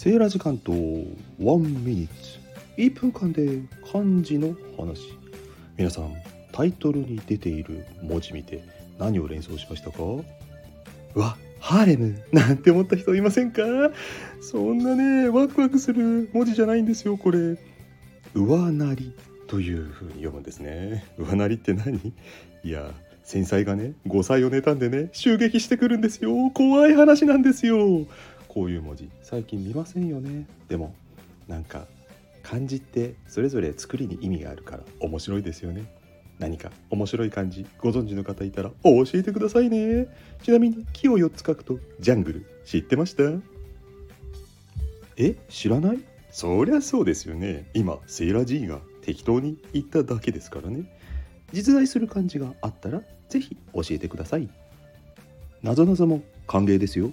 セーラ時間とワンミニッツ。1分間で漢字の話。皆さんタイトルに出ている文字見て何を連想しましたか？うわハーレムなんて思った人いませんか？そんなねワクワクする文字じゃないんですよこれ。上なりという風に読むんですね。上なりって何？いや繊細がね5歳を妬んでね襲撃してくるんですよ。怖い話なんですよ。こういう文字。最近見ませんよね。でもなんか漢字ってそれぞれ作りに意味があるから面白いですよね。何か面白い漢字ご存知の方いたら教えてくださいね。ちなみに木を4つ書くとジャングル知ってました？え知らない？そりゃそうですよね。今セイラ G が適当に言っただけですからね。実在する漢字があったら是非教えてください。なぞなぞも歓迎ですよ。